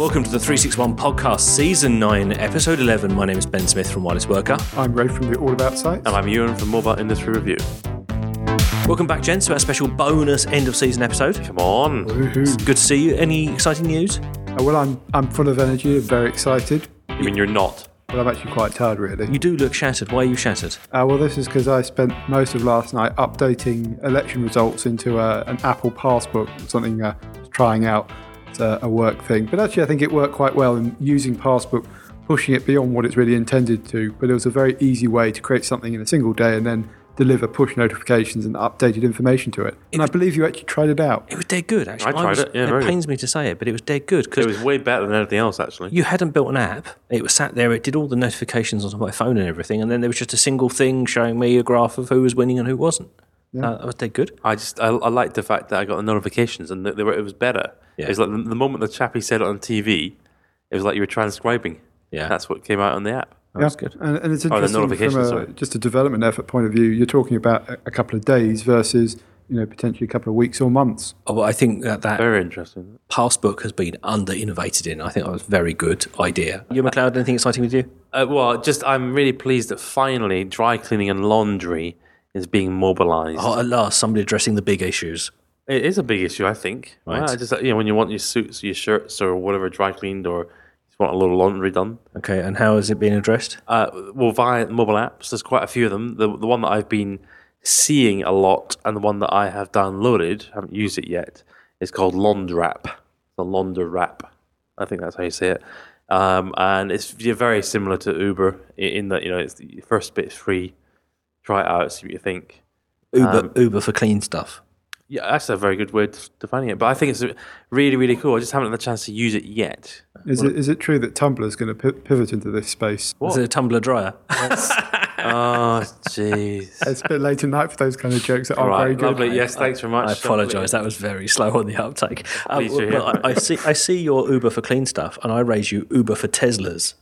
Hello and welcome to the 361 podcast, season 9, episode 11. My name is Ben Smith from Wireless Worker. I'm Rafe from the All About site. And I'm Ewan from Mobile Industry Review. Welcome back, gents, to our special bonus end of season episode. Come on. Woohoo. Good to see you. Any exciting news? Uh, well, I'm I'm full of energy and very excited, You mean you're not? but I'm actually quite tired, really. You do look shattered. Why are you shattered? Uh, well, this is because I spent most of last night updating election results into a, an Apple Passbook, something uh, trying out. It's a, a work thing, but actually, I think it worked quite well in using Passbook, pushing it beyond what it's really intended to. But it was a very easy way to create something in a single day and then deliver push notifications and updated information to it. And I believe you actually tried it out. It was dead good, actually. I tried was- it, yeah, very good. pains me to say it, but it was dead good Cause It was way better than anything else, actually. you hadn't built an app. It was sat there. It did all the notifications on my phone and everything, and then there was just a single thing showing me a graph of who was winning and who wasn't. Uh, that was dead good. I just I, I liked the fact that I got the notifications and they were, it was better. Yeah. It was like the, the moment the chappie said it on TV, it was like you were transcribing. Yeah. that's what came out on the app. That was good. And, and it's the interesting from a, just a development effort point of view. You're talking about a, a couple of days versus you know potentially a couple of weeks or months. Oh, well, I think that that Very interesting. Passbook has been under innovated in. I think that was a very good idea. You, MacLeod, anything exciting with you? Uh, well, just I'm really pleased that finally dry cleaning and laundry is being mobilised. Oh, at last, somebody addressing the big issues. It is a big issue, I think. Right. Well, I just you know when you want your suits, your shirts, or whatever dry cleaned, or you want a little laundry done. Okay, and how has it been addressed? Uh, well, via mobile apps, there's quite a few of them. The the one that I've been seeing a lot, and the one that I have downloaded, haven't used it yet, is called Laundrapp. The Laundrapp, I think that's how you say it. Um, and it's very similar to Uber in that you know it's the first bit's free. Try it out, see what you think. Uber, Um, Uber for clean stuff. Yeah, that's a very good word of defining it. But I think it's really, really cool. I just haven't had the chance to use it yet. Is it is it true that Tumblr is going to pi- pivot into this space? Is it a tumbler dryer? Oh, jeez. It's a bit late at night for those kind of jokes that aren't very good. lovely. Yes, thanks very much. I apologise. That was very slow on the uptake. Pleased to well. I, I see. I see your Uber for clean stuff, and I raise you Uber for Teslas.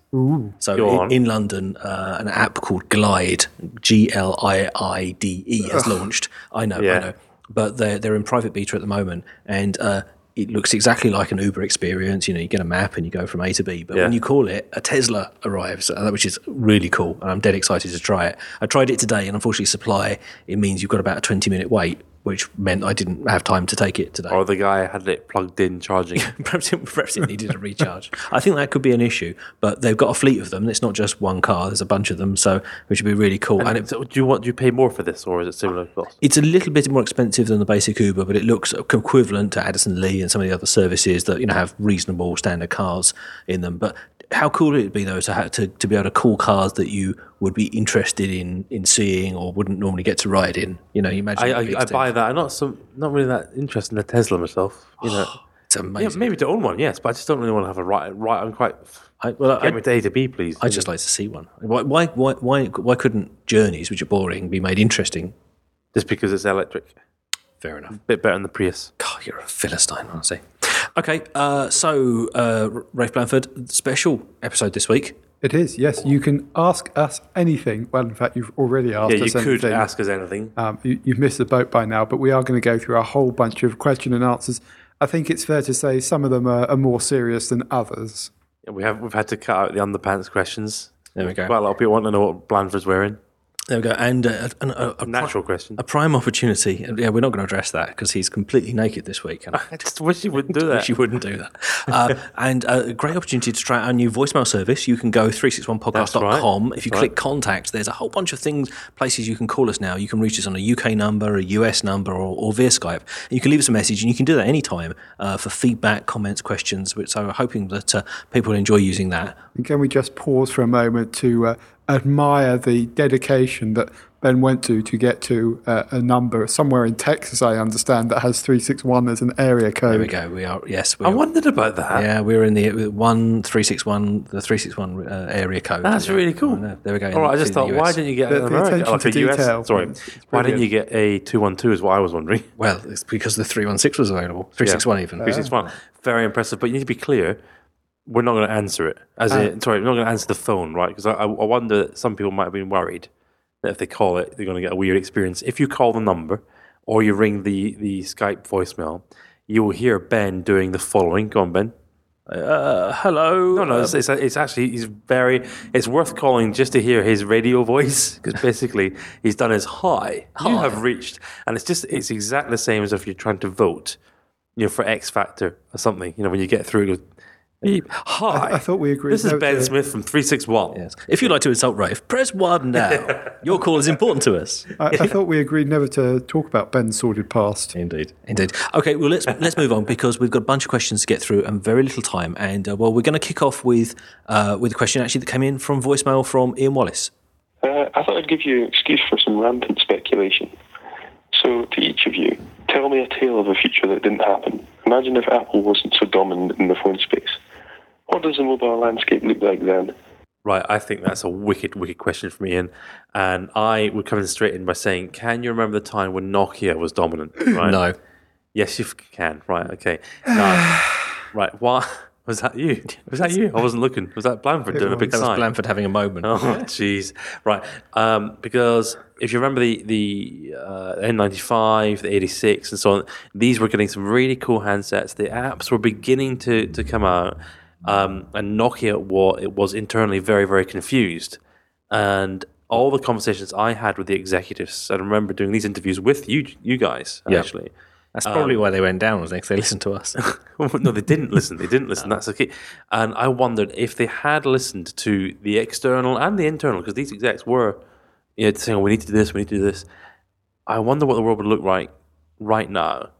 So in, in London, uh, an app called Gliide, G L I I D E, has launched. I know, I Yeah. know, but they're they're in private beta at the moment, and uh, it looks exactly like an Uber experience. You know, you get a map and you go from A to B, but when you call it, a Tesla arrives, uh, which is really cool, and I'm dead excited to try it. I tried it today, and unfortunately, supply it means you've got about a 20 minute wait. Which meant I didn't have time to take it today. Or the guy had it plugged in charging. perhaps, it, perhaps it needed a recharge. I think that could be an issue, but they've got a fleet of them. It's not just one car. There's a bunch of them, so which would be really cool. And it, so do you want? Do you pay more for this, or is it similar cost? it's a little bit more expensive than the basic Uber, but it looks equivalent to Addison Lee and some of the other services that you know have reasonable standard cars in them. But how cool it would it be though to have to, to be able to call cars that you would be interested in in seeing or wouldn't normally get to ride in? You know, you imagine I, I, I buy that. I'm not so not really that interested in a Tesla myself. You know, It's yeah, amazing. maybe to own one, yes, but I just don't really want to have a right. Right, I'm quite. I, well, I, Get me to A to B, please. I just like to see one. Why, why, why, why, why couldn't journeys, which are boring, be made interesting? just because it's electric, Fair enough. bit better than the Prius. God, you're a philistine, honestly. Okay, uh, so uh, Rafe Blandford, special episode this week. It is. Yes, you can ask us anything. Well, in fact, you've already asked Yeah, you us could anything. ask us anything. Um, you, you've missed the boat by now, but we are going to go through a whole bunch of question and answers. I think it's fair to say some of them are, are more serious than others. Yeah, We have we've had to cut out the underpants questions. There we go. Quite a lot of people want to know what Blandford's wearing. There we go. And uh, a, a, a, Natural question. a prime opportunity. Yeah, we're not going to address that because he's completely naked this week. And I just wish you wouldn't do that. wish you wouldn't do that. Uh, and uh, a great opportunity to try out our new voicemail service. You can go 361podcast.com. If you click contact, there's a whole bunch of things, places you can call us now. You can reach us on a UK number, a US number, or, or via Skype. And you can leave us a message, and you can do that anytime uh, for feedback, comments, questions. which- So we're hoping that uh, people enjoy using that. And can we just pause for a moment to uh, admire the dedication that Ben went to to get to uh, a number somewhere in Texas, I understand, that has 361 as an area code. There we go. We are, yes. We I are, wondered about that. yeah, we're in the one three six one, the three six one uh, area code. That's really cool. I know. There we go. All right, I just thought, why didn't you get The- the American? attention like to a US. Sorry, It's- it's why didn't you get a two one two? Is what I was wondering. Well, it's because the three one six was available. Three six one even. Three six one. Very impressive. But you need to be clear. We're not going to answer it. As in, sorry, we're not going to answer the phone, right? Because I, I wonder that some people might have been worried that if they call it, they're going to get a weird experience. If you call the number or you ring the the Skype voicemail, you will hear Ben doing the following. Go on, Ben. uh, hello. No, no, it's, it's, it's actually he's very. It's worth calling just to hear his radio voice because basically he's done his hi. You have reached, and it's just it's exactly the same as if you're trying to vote, you know, for X Factor or something. You know, when you get through, it goes, Hi. I, I, thought we agreed. This is Ben to... Smith from 361. Yes. If you'd like to insult Rafe, press 1 now. Your call is important to us. I, I, thought we agreed never to talk about Ben's sordid past. Indeed. Indeed. Okay, well, let's let's move on because we've got a bunch of questions to get through and very little time. And, uh, well, we're going to kick off with, uh, with a question actually that came in from voicemail from Ian Wallace. Uh, I thought I'd give you an excuse for some rampant speculation. So, to each of you, tell me a tale of a future that didn't happen. Imagine if Apple wasn't so dominant in the phone space. What does the mobile landscape look like then? Right, I think that's a wicked, wicked question from Ian. And I would come in straight in by saying, can you remember the time when Nokia was dominant? Right? no. Yes, you can. Right, okay. Now, right, what? Was that you? Was that you? I wasn't looking. Was that Blandford doing a big that sign? was Blandford having a moment. Oh, jeez. right. Um, because if you remember the the uh, N95, the 86, and so on, these were getting some really cool handsets. The apps were beginning to, to come out. Um, and Nokia was, it was internally very, very confused. And all the conversations I had with the executives, I remember doing these interviews with you, you guys, yep. actually. That's probably um, why they went down, was Because they listened to us. no, they didn't listen. They didn't listen. That's the key. And I wondered if they had listened to the external and the internal, because these execs were you know, saying, oh, we need to do this, we need to do this. I wonder what the world would look like right now.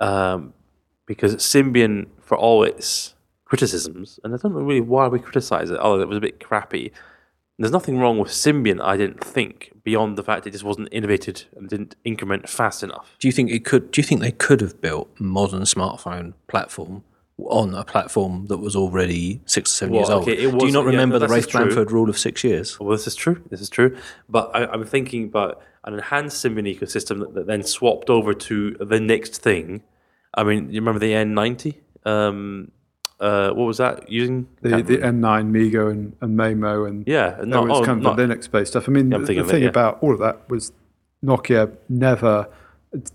Um, because Symbian, for all its criticisms, and I don't know really why we criticize it, although it was a bit crappy. There's nothing wrong with Symbian, I didn't think, beyond the fact it just wasn't innovated and didn't increment fast enough. Do you think it could? Do you think they could have built a modern smartphone platform on a platform that was already six or seven well, years old? Okay, was, Do you not remember yeah, the Rafe Blandford rule of six years? Well, this is true. This is true. But I, am thinking about an enhanced Symbian ecosystem that, that, then swapped over to the next thing. I mean, you remember the N90? Um, uh, what was that using? The, the N9, MeeGo and, and Maemo, and yeah, and not, was oh, kind of the Linux based stuff. I mean, yeah, the, the thing it, yeah. about all of that was Nokia never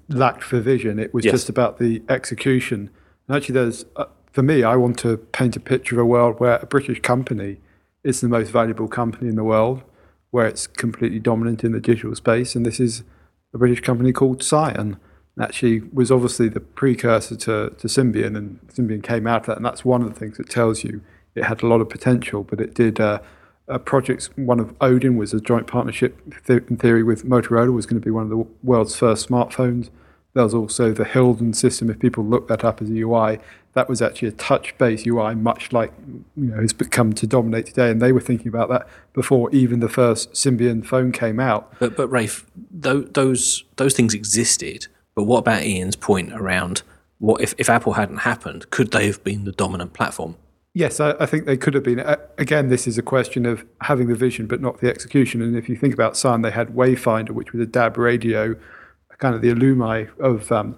lacked for vision. It was yes. just about the execution. And actually, there's uh, for me, I want to paint a picture of a world where a British company is the most valuable company in the world, where it's completely dominant in the digital space, and this is a British company called Psion actually was obviously the precursor to, to Symbian, and Symbian came out of that, and that's one of the things that tells you it had a lot of potential, but it did. Uh, uh, projects, one of Odin was a joint partnership in theory with Motorola, was going to be one of the world's first smartphones. There was also the Hilden system. If people look that up as a UI, that was actually a touch-based UI, much like you know has become to dominate today. And they were thinking about that before even the first Symbian phone came out. But but Rafe, those those things existed but what about Ian's point around what if, if Apple hadn't happened, could they have been the dominant platform? Yes, I, I think they could have been. Uh, again, this is a question of having the vision but not the execution. And if you think about Psion, they had Wavefinder, which was a DAB radio, kind of the alumni of um,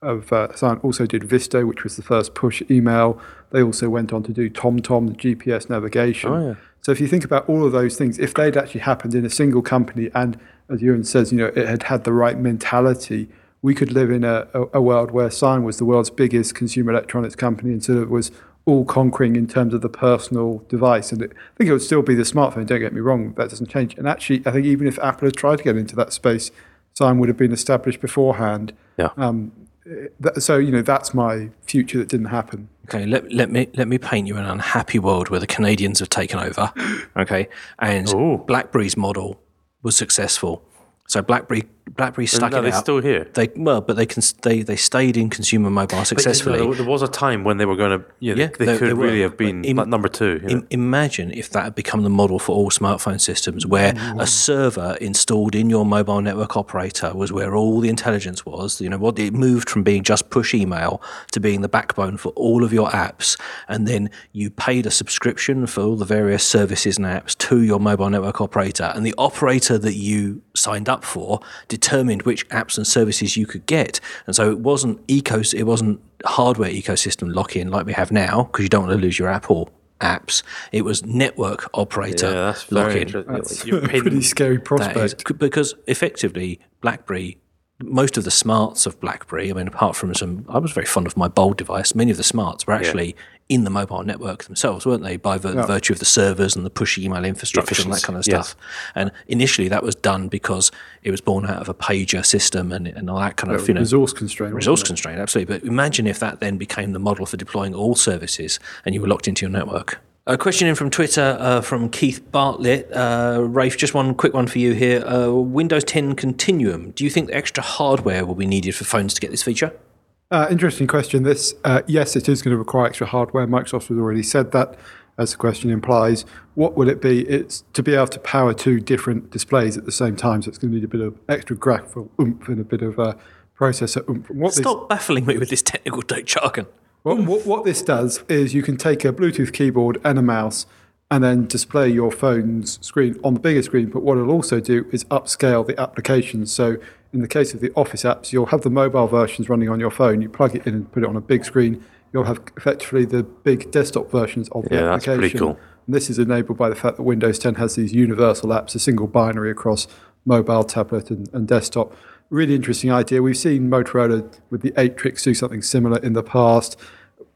of uh. Also did Visto, which was the first push email. They also went on to do TomTom, the GPS navigation. Oh, yeah. So if you think about all of those things, if they'd actually happened in a single company, and as Ewan says, you know, it had had the right mentality we could live in a, a, a world where Psion was the world's biggest consumer electronics company and sort of was all conquering in terms of the personal device. And it, I think it would still be the smartphone, don't get me wrong, that doesn't change. And actually, I think even if Apple had tried to get into that space, Psion would have been established beforehand. Yeah. Um, so, you know, that's my future that didn't happen. Okay, let, let me let me paint you an unhappy world where the Canadians have taken over. Okay, and Ooh. BlackBerry's model was successful. So BlackBerry BlackBerry stuck no, it they're out. still here. They well, but they can they they stayed in consumer mobile successfully. But, there was a time when they were going to. You know, yeah, they, they could they really have been Im- number two. You know? imagine if that had become the model for all smartphone systems, where a mm. server installed in your mobile network operator was where all the intelligence was. You know, what it moved from being just push email to being the backbone for all of your apps, and then you paid a subscription for all the various services and apps to your mobile network operator, and the operator that you signed up for determined which apps and services you could get. And so it wasn't ecos it wasn't hardware ecosystem lock in like we have now because you don't want to lose your Apple apps. It was network operator yeah, that's lock in. That's a pretty scary prospect. because effectively BlackBerry most of the smarts of BlackBerry, I mean, apart from some, I was very fond of my Bold device. Many of the smarts were actually in the mobile network themselves, weren't they? By vir- yeah. virtue of the servers and the push email infrastructure and that kind of stuff. Yes. And initially, that was done because it was born out of a pager system and, and all that kind of you know, resource constraint. Resource constraint, absolutely. But imagine if that then became the model for deploying all services, and you were locked into your network. A question in from Twitter uh, from Keith Bartlett. Uh, Rafe, just one quick one for you here. Uh, Windows 10 Continuum. Do you think the extra hardware will be needed for phones to get this feature? Uh, interesting question. This, uh, yes, it is going to require extra hardware. Microsoft has already said that, as the question implies. What will it be? It's to be able to power two different displays at the same time. So it's going to need a bit of extra graphical oomph and a bit of uh, processor oomph. What Stop this, baffling me with this technical jargon. Well, hmm. what, what this does is you can take a Bluetooth keyboard and a mouse and then display your phone's screen on the bigger screen. But what it'll also do is upscale the applications. So in the case of the Office apps, you'll have the mobile versions running on your phone. You plug it in and put it on a big screen. You'll have effectively the big desktop versions of the yeah, application. That's pretty cool. And this is enabled by the fact that Windows 10 has these universal apps, a single binary across mobile, tablet, and, and desktop. Really interesting idea. We've seen Motorola with the Atrix do something similar in the past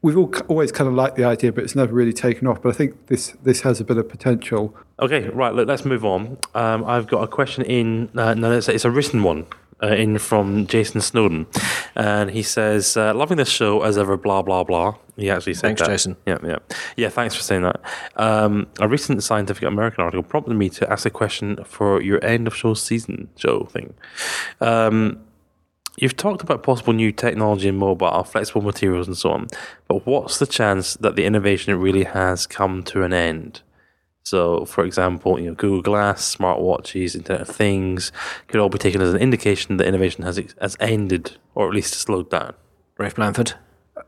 we've all always kind of liked the idea, but it's never really taken off. But I think this this has a bit of potential. Okay, right. Look, let's move on. Um, I've got a question in. Uh, no, it's, it's a written one. Uh, in from Jason Snowden, and he says, uh, "Loving this show as ever." Blah blah blah. He actually said thanks, that. Jason. Yeah, yeah, yeah. Thanks for saying that. Um, a recent Scientific American article prompted me to ask a question for your end of show season show thing. Um, You've talked about possible new technology in mobile, flexible materials, and so on. But what's the chance that the innovation really has come to an end? So, for example, you know, Google Glass, smartwatches, Internet of Things could all be taken as an indication that innovation has has ended or at least slowed down. Rafe Blandford. Uh,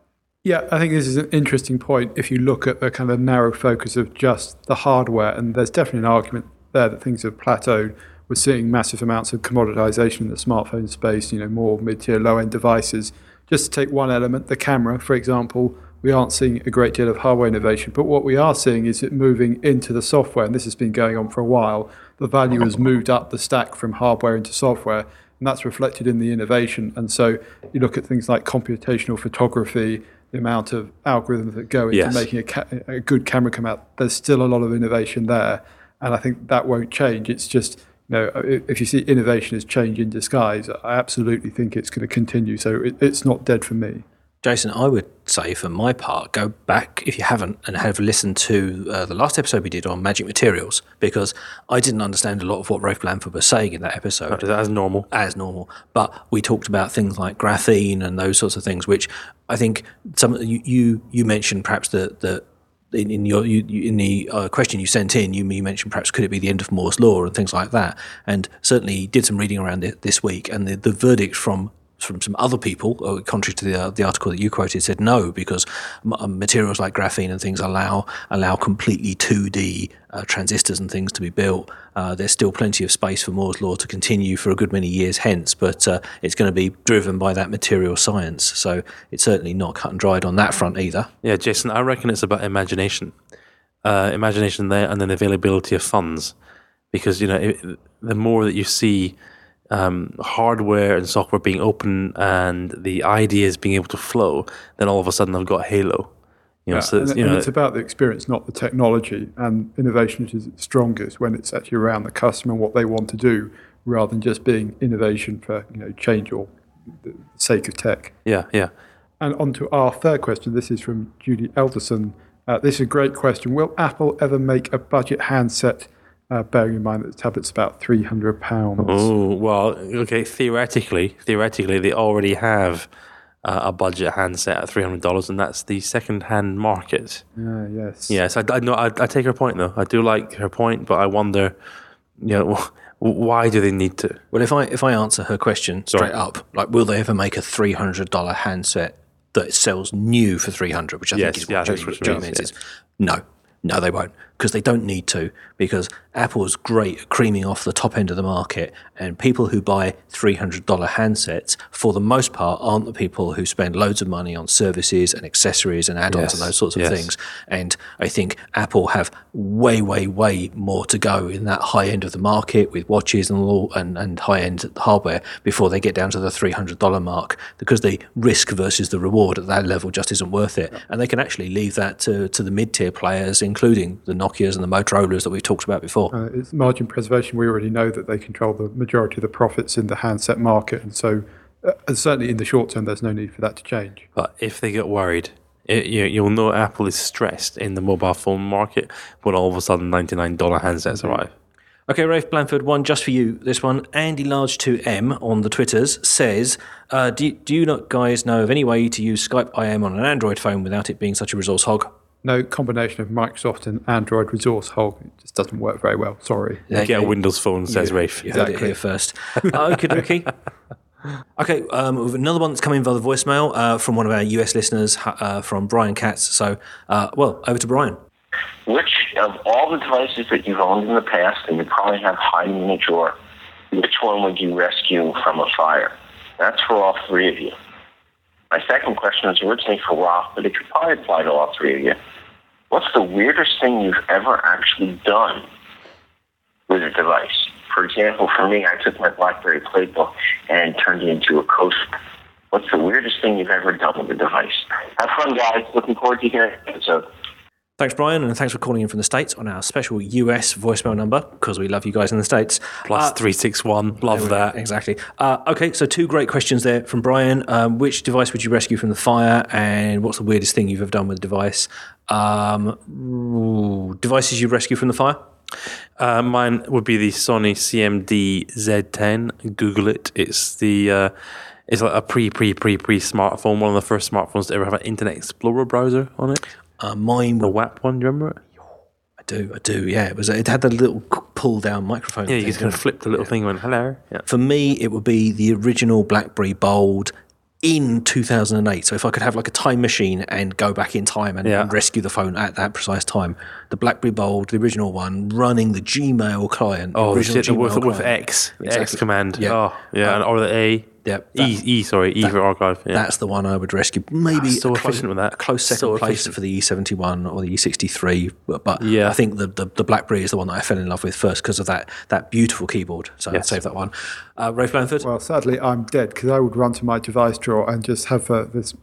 yeah, I think this is an interesting point. If you look at the kind of narrow focus of just the hardware, and there's definitely an argument there that things have plateaued we're seeing massive amounts of commoditization in the smartphone space, you know, more mid-tier, low-end devices. Just to take one element, the camera, for example, we aren't seeing a great deal of hardware innovation, but what we are seeing is it moving into the software, and this has been going on for a while. The value has moved up the stack from hardware into software, and that's reflected in the innovation. And so you look at things like computational photography, the amount of algorithms that go into yes. making a, ca- a good camera come out, there's still a lot of innovation there. And I think that won't change. It's just you know, if you see innovation as change in disguise, I absolutely think it's going to continue. So it, it's not dead for me. Jason, I would say for my part, go back if you haven't and have listened to uh, the last episode we did on magic materials because I didn't understand a lot of what Rafe Blandford was saying in that episode. As normal. As normal. But we talked about things like graphene and those sorts of things, which I think some you you, you mentioned perhaps the, the in, in your you, in the uh, question you sent in, you, you, mentioned perhaps could it be the end of Moore's law and things like that, and certainly did some reading around it this week, and the, the verdict from from some other people, uh, contrary to the, uh, the article that you quoted, said no because m- uh, materials like graphene and things allow allow completely 2D uh, transistors and things to be built. Uh, there's still plenty of space for Moore's law to continue for a good many years hence, but uh, it's going to be driven by that material science. So it's certainly not cut and dried on that front either. Yeah, Jason, I reckon it's about imagination, imagination there, and then availability of funds, because you know it, the more that you see um, hardware and software being open and the ideas being able to flow, then all of a sudden I've got Halo. You know, yeah, so, and, you know, and it's about the experience, not the technology. And innovation is its strongest when it's actually around the customer and what they want to do, rather than just being innovation for you know change or the sake of tech. Yeah, yeah. And on to our third question. This is from Judy Elderson. Uh, this is a great question. Will Apple ever make a budget handset uh, bearing in mind that the tablet's about three hundred pounds. Oh well, okay. Theoretically, theoretically, they already have uh, a budget handset at three hundred dollars, and that's the second-hand market. Yeah. Yes. Yes. I, I know. I, I, take her point though. I do like her point, but I wonder, you know, why do they need to? Well, if I if I answer her question straight up, like, will they ever make a three hundred dollar handset that sells new for three hundred? Which I yes, think is what yeah, Julie, means. Is no, no, they won't because they don't need to, because Apple's great at creaming off the top end of the market, and people who buy $300 handsets, for the most part, aren't the people who spend loads of money on services and accessories and add-ons Yes, and those sorts of yes. things. And I think Apple have way, way, way more to go in that high end of the market with watches and all and, and high end hardware before they get down to the $300 mark because the risk versus the reward at that level just isn't worth it. And they can actually leave that to, to the mid tier players, including the Nokias and the Motorola's that we've talked about before. Uh, it's margin preservation. We already know that they control the majority of the profits in the handset market, and so uh, certainly in the short term, there's no need for that to change. But if they get worried, it, you, you'll know Apple is stressed in the mobile phone market when all of a sudden $99 handsets arrive. Okay, Rafe Blandford, one just for you. This one, Andy Large 2M on the Twitters says, uh, do, do you not guys know of any way to use Skype IM on an Android phone without it being such a resource hog? No combination of Microsoft and Android resource hog it just doesn't work very well. Sorry. Yeah, Get a Windows phone, says Rafe. You heard it Exactly. here first. okay, dokie. Okay, um, we've another one that's come in via the voicemail uh, from one of our US listeners, uh, from Brian Katz. So, uh, well, over to Brian. Which of all the devices that you've owned in the past and you probably have hiding in a drawer, which one would you rescue from a fire? That's for all three of you. My second question is originally for Roth, but it could probably apply to all three of you. What's the weirdest thing you've ever actually done with a device? For example, for me, I took my BlackBerry Playbook and turned it into a coaster. What's the weirdest thing you've ever done with a device? Have fun, guys. Looking forward to hearing the episode. Thanks, Brian, and thanks for calling in from the States on our special US voicemail number because we love you guys in the States. Plus Uh, 361. Love that. Exactly. Uh, okay, so two great questions there from Brian. Um, which device would you rescue from the fire, and what's the weirdest thing you've ever done with a device? Um, ooh, devices you rescue from the fire? Uh, mine would be the Sony CMD Z10. Google it. It's the uh, it's like a pre pre pre pre smartphone. One of the first smartphones to ever have an Internet Explorer browser on it. Uh, mine, The WAP one. Do you remember it? I do, I do. Yeah, it was. It had the little pull down microphone. Yeah, you just kind of flipped the little thing and went hello. Yeah. For me, it would be the original BlackBerry Bold in 2008. So if I could have like a time machine and go back in time and, Yeah. and rescue the phone at that precise time, the BlackBerry Bold, the original one, running the Gmail client. Oh, the original shit with, Gmail with client. X, Exactly. X command. Yeah. Oh, yeah, uh, and, or the A. Yeah, E, that- E, sorry, E for archive. Yeah. That's the one I would rescue. Maybe so a close, efficient with that. a close second So place efficient. for the E71 or the E63. But, but Yeah. I think the, the, the BlackBerry is the one that I fell in love with first because of that that beautiful keyboard. So I'd save that one. Uh, Rafe Blandford? Well, sadly, I'm dead because I would run to my device drawer and just have uh, this,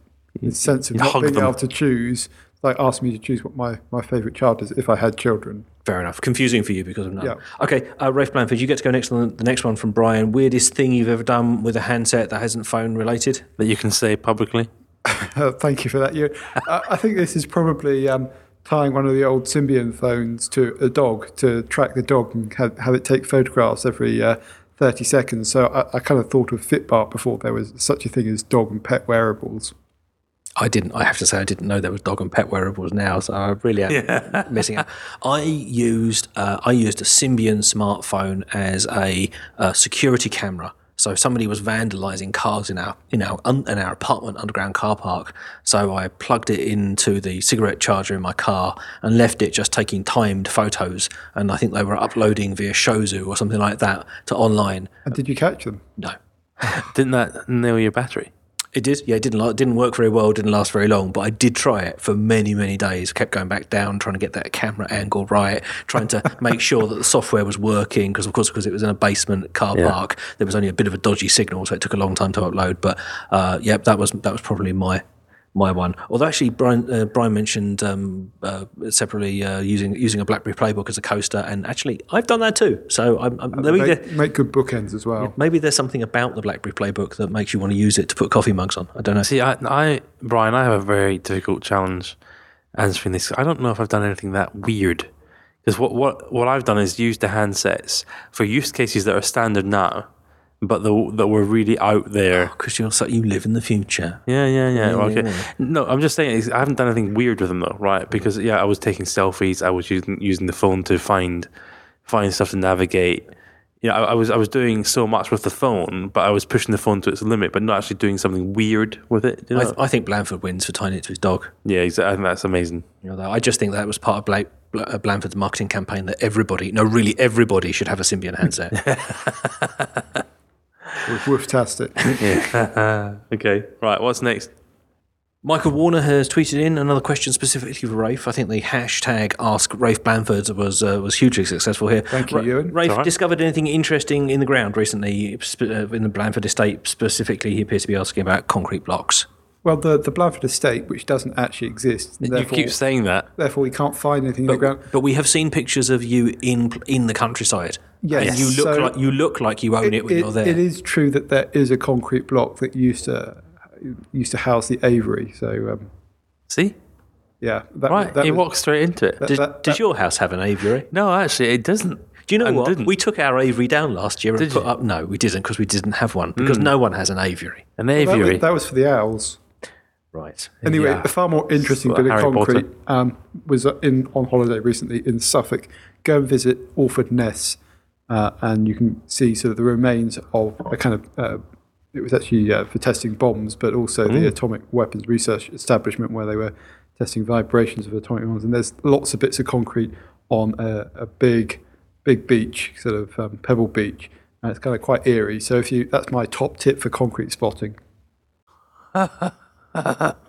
this sense of you not being them. able to choose. Like, ask me to choose what my, my favourite child is if I had children. Fair enough. Confusing for you because of none. Yeah. Okay, uh, Rafe Blandford, you get to go next on the next one from Brian. Weirdest thing you've ever done with a handset that hasn't phone related? that you can say publicly. Uh, thank you for that. You, uh, I think this is probably um, tying one of the old Symbian phones to a dog to track the dog and have, have it take photographs every uh, 30 seconds. So I, I kind of thought of FitBark before there was such a thing as dog and pet wearables. I didn't. I have to say, I didn't know there was dog and pet wearables now, so I really am missing out. I used uh, I used a Symbian smartphone as a uh, security camera. So somebody was vandalising cars in our in our un, in our apartment underground car park. So I plugged it into the cigarette charger in my car and left it just taking timed photos. And I think they were uploading via Shozu or something like that to online. And did you catch them? No, Didn't that nail your battery? It did. Yeah, it didn't. It didn't work very well. Didn't last very long. But I did try it for many, many days. Kept going back down, trying to get that camera angle right, trying to make sure that the software was working. Because of course, because it was in a basement car Yeah. park, there was only a bit of a dodgy signal, so it took a long time to upload. But uh, yeah, that was that was probably my my one. Although actually, Brian uh, Brian mentioned um, uh, separately uh, using using a BlackBerry Playbook as a coaster, and actually, I've done that too. So I'm, I'm, maybe there, Make, make good bookends as well. maybe there's something about the BlackBerry Playbook that makes you want to use it to put coffee mugs on. I don't know. See, I, I, Brian, I have a very difficult challenge answering this. I don't know if I've done anything that weird. Because what, what, what I've done is used the handsets for use cases that are standard now, but the, that were really out there. because you're so you live in the future. Yeah, yeah, yeah. okay. yeah. No, I'm just saying I haven't done anything weird with them though, right? Because yeah, I was taking selfies. I was using using the phone to find find stuff to navigate. You know, I, I was I was doing so much with the phone, but I was pushing the phone to its limit, but not actually doing something weird with it. You I, know? I think Blandford wins for tying it to his dog. yeah, exactly. I think that's amazing. You know, though I just think that was part of Blake uh, Blandford's marketing campaign that everybody, no, really everybody should have a Symbian handset. Woof-tastic. okay, right. What's next? Michael Warner has tweeted in another question specifically for Rafe. I think the hashtag Ask Rafe Blandford was uh, was hugely successful here. Thank you, Ra- Ewan. Rafe All right. discovered anything interesting in the ground recently uh, in the Blandford estate specifically. He appears to be asking about concrete blocks. Well, the, the Blandford estate, which doesn't actually exist, and You keep saying that. therefore we can't find anything in the ground. But we have seen pictures of you in in the countryside. Yes. and you look So- like you look like you own it, when you're there. it is true that there is a concrete block that used to used to house the aviary. So um, See, yeah, that, right? that he was- walks straight into it. that- Does, that- does that- your house have an aviary? no, actually, it doesn't. Do you know And what? didn't. We took our aviary down last year and Did put you? up. No, we didn't because we didn't have one because no one has an aviary. An that, aviary. was, that was for the owls. Right. Anyway, Yeah. a far more interesting bit of Harry concrete um, was in on holiday recently in Suffolk. Go and visit Orford Ness, uh, and you can see sort of the remains of a kind of. Uh, it was actually uh, for testing bombs, but also Mm. the atomic weapons research establishment where they were testing vibrations of atomic bombs. And there's lots of bits of concrete on a, a big, big beach, sort of um, pebble beach, and it's kind of quite eerie. So if you, that's my top tip for concrete spotting.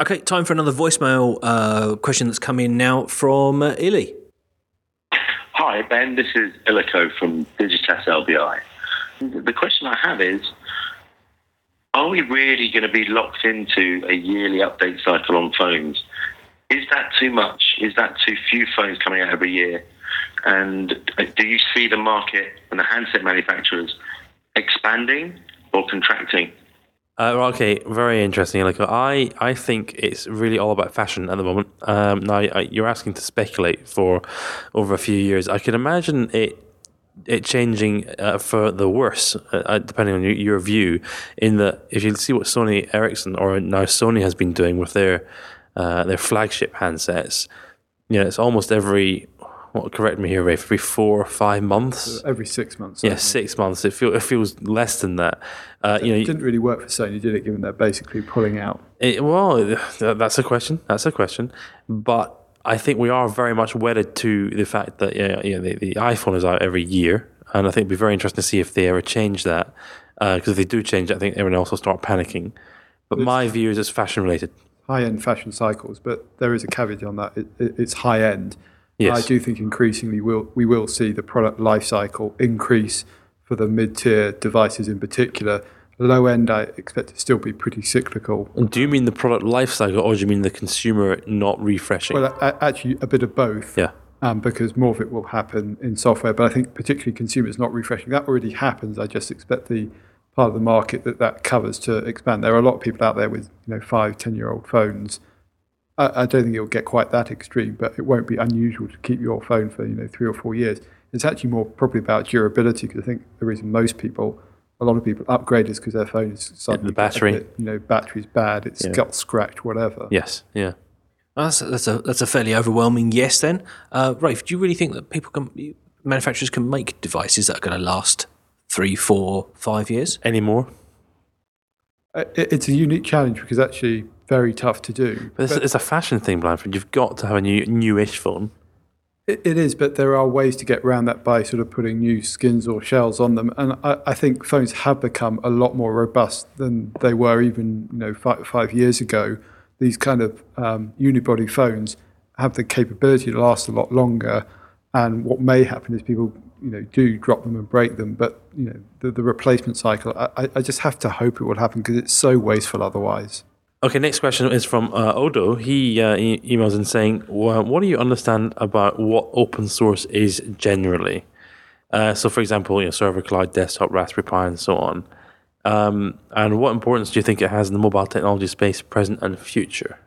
Okay, time for another voicemail uh, question that's come in now from uh, Illy. Hi, Ben. This is Illico from Digitas LBI. The question I have is Are we really going to be locked into a yearly update cycle on phones? Is that too much? Is that too few phones coming out every year? And uh, do you see the market and the handset manufacturers expanding or contracting? Uh, okay, very interesting. Like I, I think it's really all about fashion at the moment. Um, now I, you're asking to speculate for over a few years. I can imagine it, it changing uh, for the worse, uh, depending on your, your view. In that, if you see what Sony Ericsson or now Sony has been doing with their uh, their flagship handsets, you know, it's almost every. What correct me here, Rafe? Every four or five months. Every six months. Yeah, six months. It feels it feels less than that. Uh, you know, It didn't really work for Sony, did it? Given they're basically pulling out. It, well, that's a question. That's a question. But I think we are very much wedded to the fact that yeah, yeah, the, the iPhone is out every year, and I think it'd be very interesting to see if they ever change that. Because if they do change it, I think everyone else will start panicking. But my view is it's fashion related. high-end fashion cycles, but there is a caveat on that. It, it, it's high-end. Yes. I do think increasingly we'll, we will see the product life cycle increase for the mid-tier devices in particular. Low-end, I expect to still be pretty cyclical. And do you mean the product life cycle, or do you mean the consumer not refreshing? Well, a- actually, a bit of both. yeah. Um, because more of it will happen in software, but I think particularly consumers not refreshing. That already happens. I just expect the part of the market that that covers to expand. There are a lot of people out there with you know five, ten year old phones. I, I don't think it'll get quite that extreme, but it won't be unusual to keep your phone for you know three or four years. It's actually more probably about durability because I think the reason most people, a lot of people upgrade is because their phone is suddenly got a battery. bit, you know, battery's bad, it's got scratched, whatever. Yes. Yeah. That's, that's a that's a fairly overwhelming yes. Then, uh, Rafe, do you really think that people can manufacturers can make devices that are going to last three, four, five years? Any more? Uh, it- It's a unique challenge because actually very tough to do. But it's, it's a fashion thing, Blandford. You've got to have a new newish phone. It, it is, but there are ways to get around that by sort of putting new skins or shells on them. And I, I think phones have become a lot more robust than they were even you know five, five years ago. These kind of um, unibody phones have the capability to last a lot longer. And what may happen is people you know do drop them and break them, but you know the, the replacement cycle. I- I just have to hope it will happen because it's so wasteful otherwise. Okay, next question is from uh, Odo. He uh, e- emails in saying, well, "What do you understand about what open source is generally?" Uh, so, for example, you know, server, cloud, desktop, Raspberry Pi, and so on. Um, and what importance do you think it has in the mobile technology space, present and future?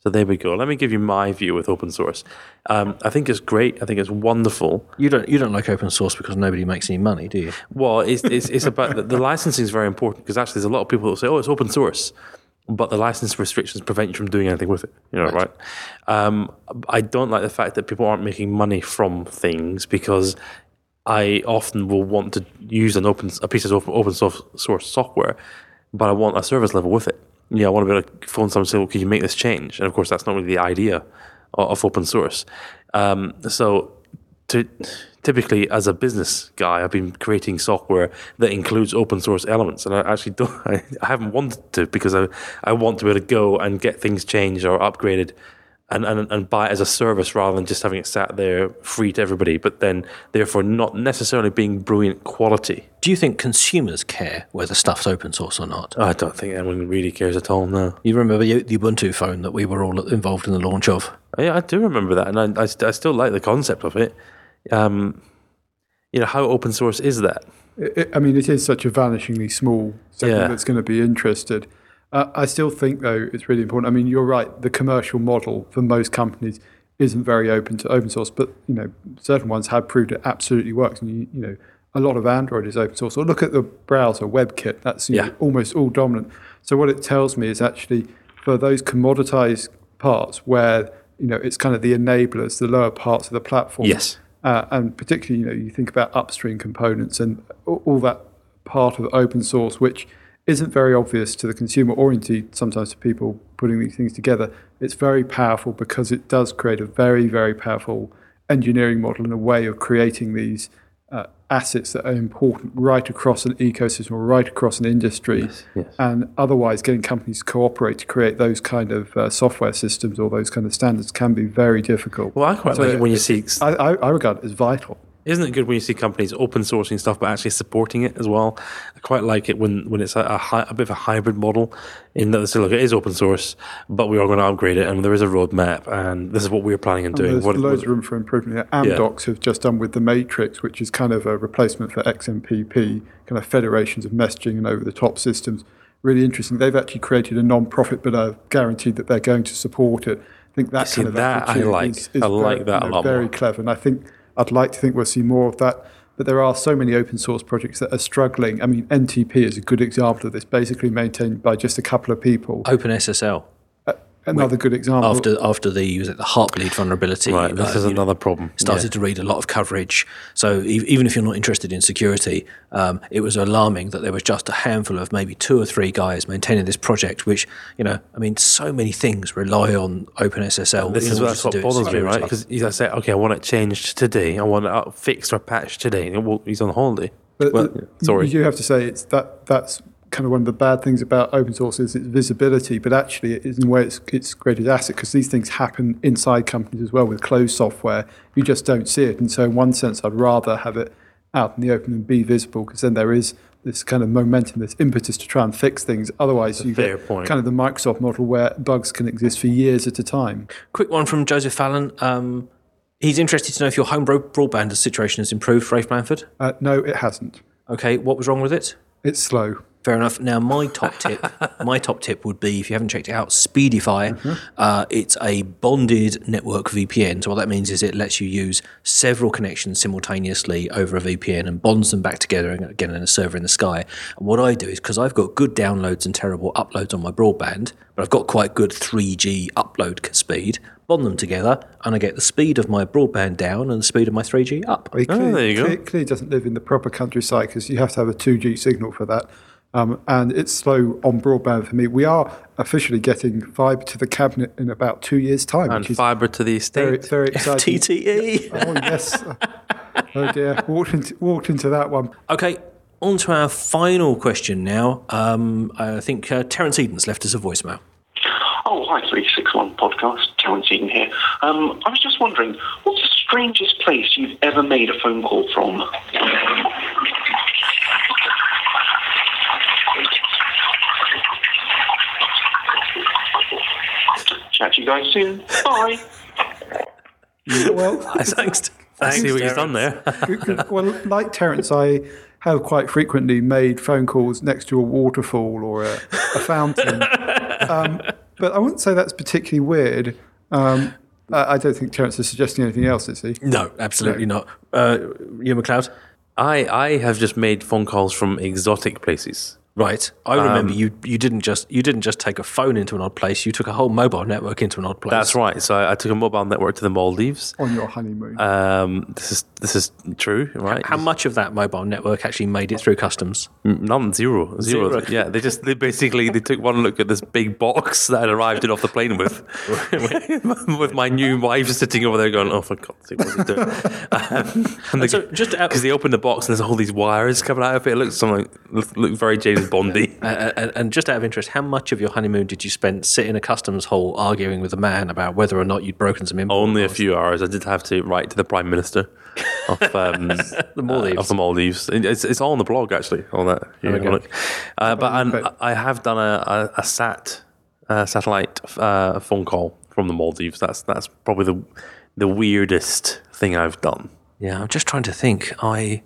So there we go. Let me give you my view with open source. Um, I think it's great. I think it's wonderful. You don't you don't like open source because nobody makes any money, do you? Well, it's, it's, it's about the, the licensing is very important because actually there's a lot of people that say, oh, it's open source, but the license restrictions prevent you from doing anything with it. You know, right? Um, I don't like the fact that people aren't making money from things because I often will want to use an open a piece of open, open source, software, but I want a service level with it. Yeah, I want to be able to phone someone and say, well, can you make this change? And of course, that's not really the idea of open source. Um, so, to, typically, as a business guy, I've been creating software that includes open source elements, and I actually don't. I, I haven't wanted to because I I want to be able to go and get things changed or upgraded and, and, and buy it as a service rather than just having it sat there free to everybody, but then therefore not necessarily being brilliant quality. Do you think consumers care whether stuff's open source or not? I don't think anyone really cares at all, no. You remember the Ubuntu phone that we were all involved in the launch of? Yeah, I do remember that, and I, I, I still like the concept of it. Um, you know, how open source is that? It, I mean, it is such a vanishingly small segment yeah. that's going to be interested. Uh, I still think, though, it's really important. I mean, you're right. The commercial model for most companies isn't very open to open source, but you know, certain ones have proved it absolutely works. And you, you know, a lot of Android is open source. Or look at the browser WebKit. That's yeah. know, almost all dominant. So what it tells me is actually for those commoditized parts where you know it's kind of the enablers, the lower parts of the platform. Yes. Uh, and particularly, you know, you think about upstream components and all, that part of open source, which isn't very obvious to the consumer or indeed sometimes to people putting these things together. It's very powerful because it does create a very, very powerful engineering model and a way of creating these assets that are important right across an ecosystem or right across an industry. Yes, yes. And otherwise, getting companies to cooperate to create those kind of uh, software systems or those kind of standards can be very difficult. Well, I quite so like it when you see. I, I, I regard it as vital. Isn't it good when you see companies open sourcing stuff but actually supporting it as well? I quite like it when, when it's a, a, high, a bit of a hybrid model in that they say, look, it is open source, but we are going to upgrade it and there is a roadmap and this is what we're planning on doing. there's what, loads of room for improvement. Amdocs yeah. have just done with the Matrix, which is kind of a replacement for XMPP, kind of federations of messaging and over the top systems. Really interesting. They've actually created a non-profit, but I've guaranteed that they're going to support it. I think that see, kind of that I like. Is, is I like very, that you know, a lot Very more. clever, and I think I'd like to think we'll see more of that. But there are so many open source projects that are struggling. I mean, NTP is a good example of this, basically maintained by just a couple of people. OpenSSL another good example. After after the was it the Heartbleed vulnerability, right? This uh, is another know, problem. Started yeah. to read a lot of coverage. So e- even if you're not interested in security, um, it was alarming that there was just a handful of maybe two or three guys maintaining this project. Which you know, I mean, so many things rely on OpenSSL. This is what, what bothers me, right? Because I say, okay, I want it changed today. I want it fixed or patched today. Well, he's on holiday. But well, sorry, you have to say it's that that's kind of one of the bad things about open source is its visibility, but actually it is in a way it's, it's greatest asset because these things happen inside companies as well with closed software. You just don't see it. And so in one sense, I'd rather have it out in the open and be visible because then there is this kind of momentum, this impetus to try and fix things. Otherwise, you get point. kind of the Microsoft model where bugs can exist for years at a time. Quick one from Joseph Fallon. Um, he's interested to know if your home broadband situation has improved, Rafe Blandford. Uh, no, it hasn't. Okay, what was wrong with it? It's slow. Fair enough. Now, my top tip, my top tip would be if you haven't checked it out, Speedify. Mm-hmm. Uh, it's a bonded network VPN. So what that means is it lets you use several connections simultaneously over a VPN and bonds them back together again in a server in the sky. And what I do is because I've got good downloads and terrible uploads on my broadband, but I've got quite good 3G upload speed. Bond them together, and I get the speed of my broadband down and the speed of my 3G up. Well, clearly, oh, there you go. Clearly doesn't live in the proper countryside because you have to have a 2G signal for that. Um, and it's slow on broadband for me. We are officially getting fibre to the cabinet in about two years' time. And fibre to the estate. Very, very exciting. FTTE. oh, yes. oh, dear. Walked into, walked into that one. Okay, on to our final question now. Um, I think uh, Terence Eden's left us a voicemail. Oh, hi, 361 podcast. Terence Eden here. Um, I was just wondering, what's the strangest place you've ever made a phone call from? Catch you guys soon. Bye. well, thanks. Thanks, see what you've done there. well, like Terence, I have quite frequently made phone calls next to a waterfall or a, a fountain. um, but I wouldn't say that's particularly weird. Um, I don't think Terence is suggesting anything else, is he? No, absolutely no. not. Uh, you, MacLeod? I, I have just made phone calls from exotic places Right. I remember um, you you didn't just you didn't just take a phone into an odd place. You took a whole mobile network into an odd place. That's right. So I, I took a mobile network to the Maldives on your honeymoon. Um, this is this is true, right? How, how much of that mobile network actually made it through customs? None. Zero. Zero. zero. Yeah. They just they basically they took one look at this big box that I arrived in off the plane with, with my new wife sitting over there going, "Oh, for God's sake, what's he doing?" Um, and, and so just because they opened the box and there's all these wires coming out of it. It looks something looked very James Bondy. Uh, and, and, just out of interest, how much of your honeymoon did you spend sitting in a customs hall arguing with a man about whether or not you'd broken some import Only a few hours. I did have to write to the Prime Minister of um, the Maldives. Uh, of the Maldives. It's, it's all on the blog, actually, all that. Uh, but I have done a, a, a sat uh, satellite uh, phone call from the Maldives. That's that's probably the the weirdest thing I've done. Yeah, I'm just trying to think. I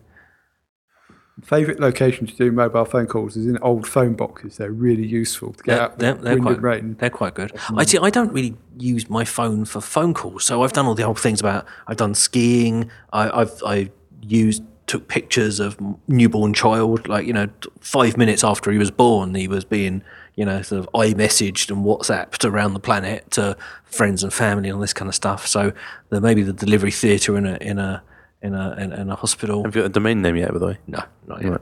Favorite location to do mobile phone calls is in old phone boxes. They're really useful to get they're, out they're, they're quite, rain. They're quite good. Um, I see. I don't really use my phone for phone calls, so I've done all the old things about. I've done skiing. I, I've I used took pictures of newborn child. Like you know, five minutes after he was born, he was being you know sort of i messaged and WhatsApped around the planet to friends and family and all this kind of stuff. So the, maybe the delivery theatre in a in a in a in, in, a hospital. Have you got a domain name yet, by the way? No, not yet. Right.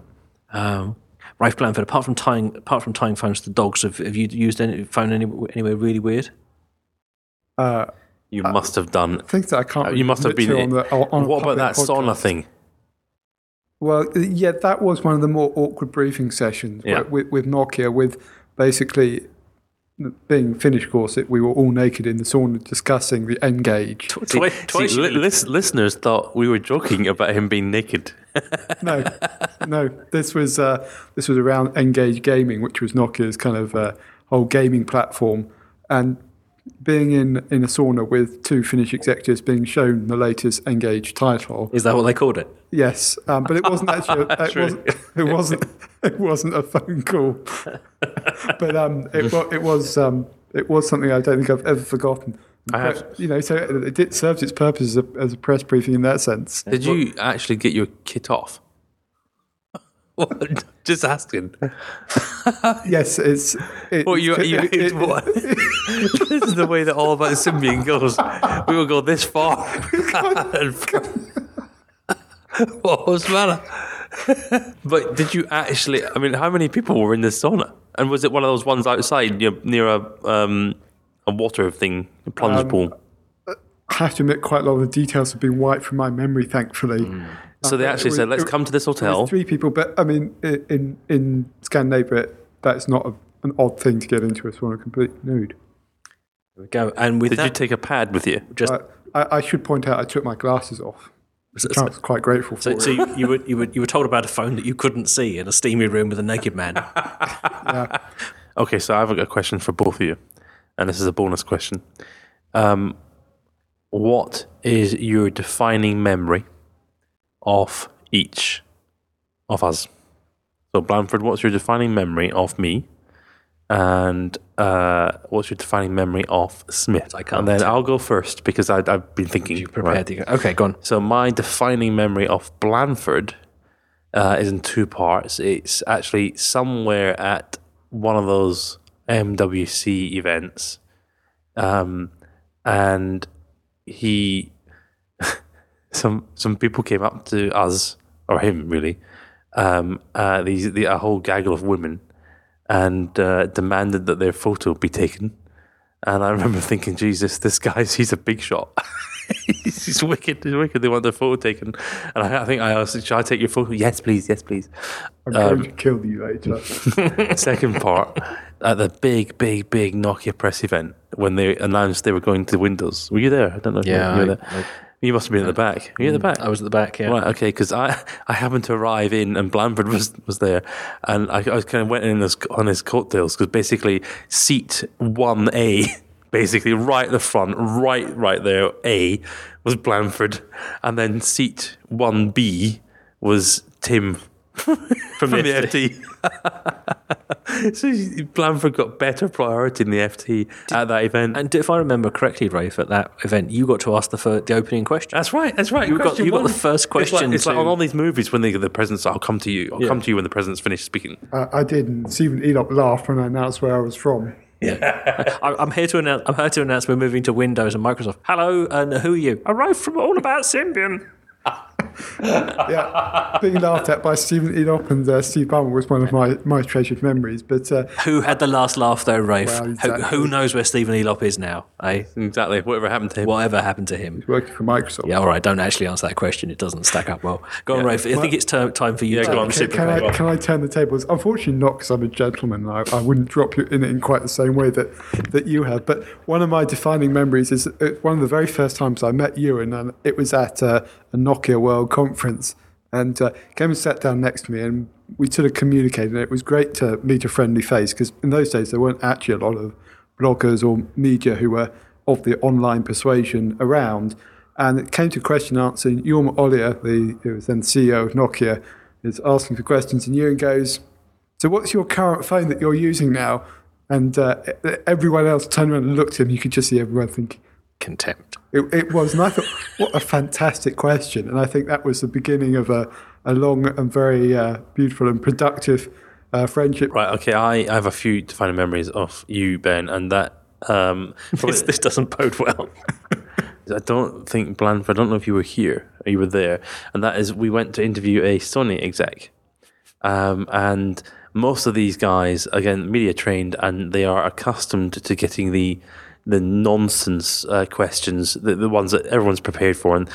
Um, Rafe Blandford, apart from tying apart from tying phones to dogs, have, have you used any phone any, anywhere really weird? Uh, you I, must have done I think that I can't. Uh, you must have been. On the, on what about that podcast. sauna thing? Well, yeah, that was one of the more awkward briefing sessions yeah. with, with Nokia, with basically being finished course, it, we were all naked in the sauna discussing the N-Gage. See, see, li- listeners thought we were joking about him being naked. no, no. This was uh, this was around N-Gage Gaming, which was Nokia's kind of uh, whole gaming platform, and being in, in a sauna with two Finnish executives being shown the latest N-Gage title. Is that what they called it? Yes, um, but it wasn't actually. A, it, wasn't, it wasn't. It wasn't a phone call. but um, it, it was. Um, it was something I don't think I've ever forgotten. I have. You know, so it did, serves its purpose as a, as a press briefing in that sense. Did you actually get your kit off? Just asking. yes, it's. It, what you, you it, what? this is the way that all about the Symbian goes. We will go this far. what was the matter? but did you actually? I mean, how many people were in this sauna? And was it one of those ones outside you know, near a um, a water thing, a plunge um, pool? I have to admit, quite a lot of the details have been wiped from my memory, thankfully. Mm. So they actually said, "Let's come to this hotel." Three people, but I mean, in in Scandinavia, that's not a, an odd thing to get into a sauna complete nude. There we go. And with did that, you take a pad with you? Just uh, I, I, should point out, I took my glasses off. So, I was quite grateful for so, it. So you, you, were you were you were told about a phone that you couldn't see in a steamy room with a naked man. yeah. Okay, so I have got a question for both of you, and this is a bonus question. Um, what is your defining memory of each of us. So, Blandford, what's your defining memory of me? And uh, what's your defining memory of Smith? I can't. And then I'll go first because I, have been thinking. You prepared right? Okay, go on. So, my defining memory of Blandford uh, is in two parts. It's actually somewhere at one of those MWC events. Um, and he some some people came up to us or him really, um, uh, these the, a whole gaggle of women, and uh, demanded that their photo be taken. And I remember thinking, Jesus, this guy's he's a big shot. he's, he's, wicked. He's wicked. They want their photo taken, and I, I, think I asked, "Should I take your photo?" Yes, please. Yes, please. I'm um, going to kill you later. second part at the big, big, big Nokia press event when they announced they were going to Windows. Were you there? I don't know. If yeah, you were there. I, you must have been at the back. Were you at the mm. back? I was at the back, yeah. Right, okay, because I, I happened to arrive in and Blandford was, was there. And I, I kind of went in his, on his coattails because basically seat 1A, basically right at the front, right right there, A, was Blandford. And then seat 1B was Tim from, from the, FT. so Blandford got better priority in the FT at that event. And if I remember correctly, Rafe, at that event, you got to ask the, fir- the opening question. That's right. That's right. You got you got the first It's like, question. it's like on all these movies when they get the presidents. I'll come to you. I'll come to you when the president's finished speaking. Uh, I did, and Stephen Elop laughed when I announced where I was from. I- I'm here to announce. I'm here to announce we're moving to Windows and Microsoft. Hello, and who are you? Arrived from All About Symbian. Yeah, being laughed at by Stephen Elop and uh, Steve Ballmer was one of my, my treasured memories. But uh, Who had the last laugh though, Rafe? Well, who, exactly. who knows where Stephen Elop is now? Eh? Exactly. Whatever happened to him. Whatever happened to him? working for Microsoft. Yeah, all right. Don't actually answer that question. It doesn't stack up well. Go on, Rafe. I think it's ter- time for you Yeah, to go on, reciprocate. Can, can I, can I turn the tables? Unfortunately, not because I'm a gentleman. I, I wouldn't drop you in it in quite the same way that, that you have. But one of my defining memories is uh, one of the very first times I met Ewan, and it was at uh, a Nokia World Conference. And uh, came and sat down next to me, and we sort of communicated. And it was great to meet a friendly face because in those days there weren't actually a lot of bloggers or media who were of the online persuasion around. And it came to question and answer. And Ollier, the who was then CEO of Nokia, is asking for questions, and Ewan goes, "So what's your current phone that you're using now?" And uh, everyone else turned around and looked at him. You could just see everyone thinking, Contempt. it, it was, and I thought, what a fantastic question. And I think that was the beginning of a, a long and very uh, beautiful and productive uh, friendship. Right. Okay. I, I have a few defining memories of you, Ben, and that. Um, This, this doesn't bode well. I don't think Blandford. I don't know if you were here or you were there, and that is we went to interview a Sony exec, um, and most of these guys again media trained, and they are accustomed to getting the the nonsense uh, questions, the, the ones that everyone's prepared for, and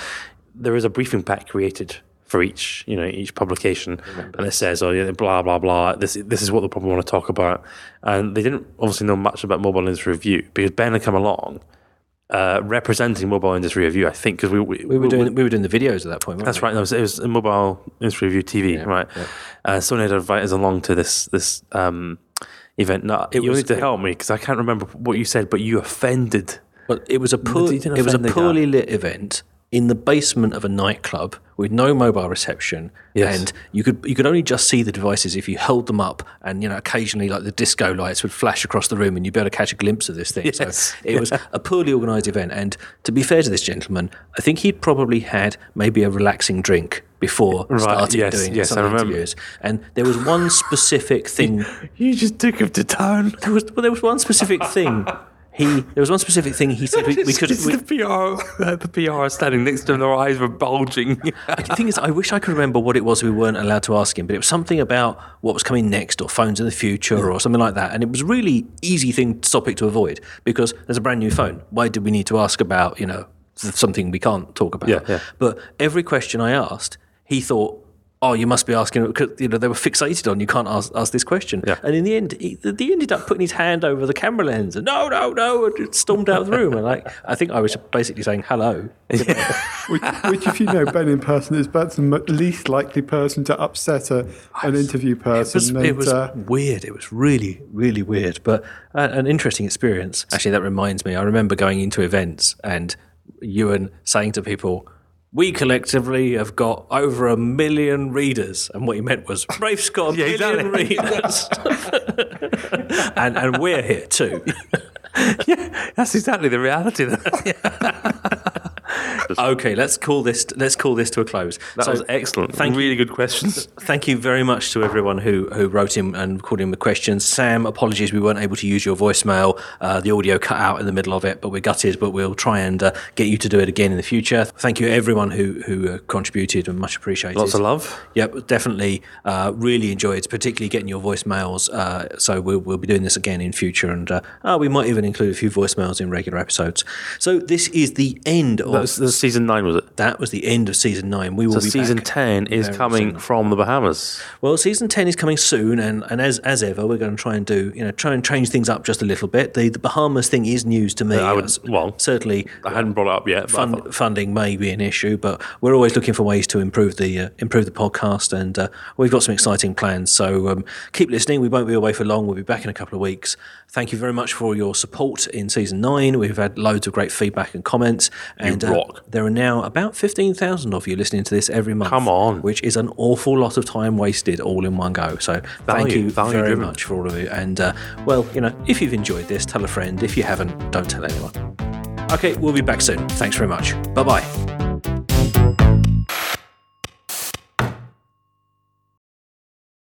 there is a briefing pack created for each you know each publication, and it says oh yeah blah blah blah this this is what they probably want to talk about, and they didn't obviously know much about mobile industry review because Ben had come along uh, representing mobile industry review, I think, because we, we, We were doing we were doing the videos at that point. That's we? right. It was, it was mobile industry review TV, right? Uh, Sony had invited us along to this this um, event. Now, you was- need to help me because I can't remember what you said, but you offended. But it was a poor, it was a offend the guy. poorly lit event in the basement of a nightclub with no mobile reception, Yes. and you could you could only just see the devices if you held them up, and you know occasionally like the disco lights would flash across the room, and you'd be able to catch a glimpse of this thing. Yes. So it was a poorly organised event, and to be fair to this gentleman, I think he'd probably had maybe a relaxing drink before starting yes, doing yes, some I remember. interviews, and there was one specific thing. You just took him to town. There was well, there was one specific thing. He there was one specific thing he said we, we could. We, the PR, the PR standing next to him. Their eyes were bulging. the thing is, I wish I could remember what it was we weren't allowed to ask him, but it was something about what was coming next, or phones in the future, or something like that. And it was a really easy thing topic to avoid because there's a brand new phone. Why did we need to ask about you know something we can't talk about? Yeah, yeah. But every question I asked, he thought. Oh, you must be asking because you know they were fixated on you can't ask, ask this question. Yeah. And in the end, he, he ended up putting his hand over the camera lens and no, no, no, and just stormed out of the room. And like, I think I was basically saying hello. Which, which, if you know Ben in person, is Ben's the least likely person to upset a, an interview It was, person. it was uh, weird. It was really, really weird, but uh, an interesting experience. Actually, that reminds me. I remember going into events and Ewan saying to people, "We collectively have got over a million readers," and what he meant was, "Rafe's got a Yeah, million readers," and and we're here too. yeah, That's exactly the reality. Okay, let's call this let's call this to a close. That So, was excellent. Thank you. really good questions. Thank you very much to everyone who, who wrote in and called in with questions. Sam, apologies we weren't able to use your voicemail. Uh, the audio cut out in the middle of it, but we're gutted. But we'll try and uh, get you to do it again in the future. Thank you everyone who who uh, contributed and much appreciated. Lots of love. Yep, definitely. Uh, really enjoyed, particularly getting your voicemails. Uh, so we'll, we'll be doing this again in future, and uh, uh, we might even include a few voicemails in regular episodes. So this is the end of That was, was season nine, was it? that. Was the end of season nine. We will So be season back ten is coming from the Bahamas. Well, season ten is coming soon, and, and as as ever, we're going to try and do you know try and change things up just a little bit. The the Bahamas thing is news to me. I would- well, certainly. I hadn't brought it up yet. Fund, funding may be an issue, but we're always looking for ways to improve the uh, improve the podcast, and uh, we've got some exciting plans. So um, keep listening. We won't be away for long. We'll be back in a couple of weeks. Thank you very much for your support in season nine. We've had loads of great feedback and comments. And uh, rock. there are now about 15,000 of you listening to this every month. Come on. Which is an awful lot of time wasted all in one go. So thank you value very driven. much for all of you. And, uh, well, you know, if you've enjoyed this, tell a friend. If you haven't, don't tell anyone. Okay, we'll be back soon. Thanks very much. Bye bye.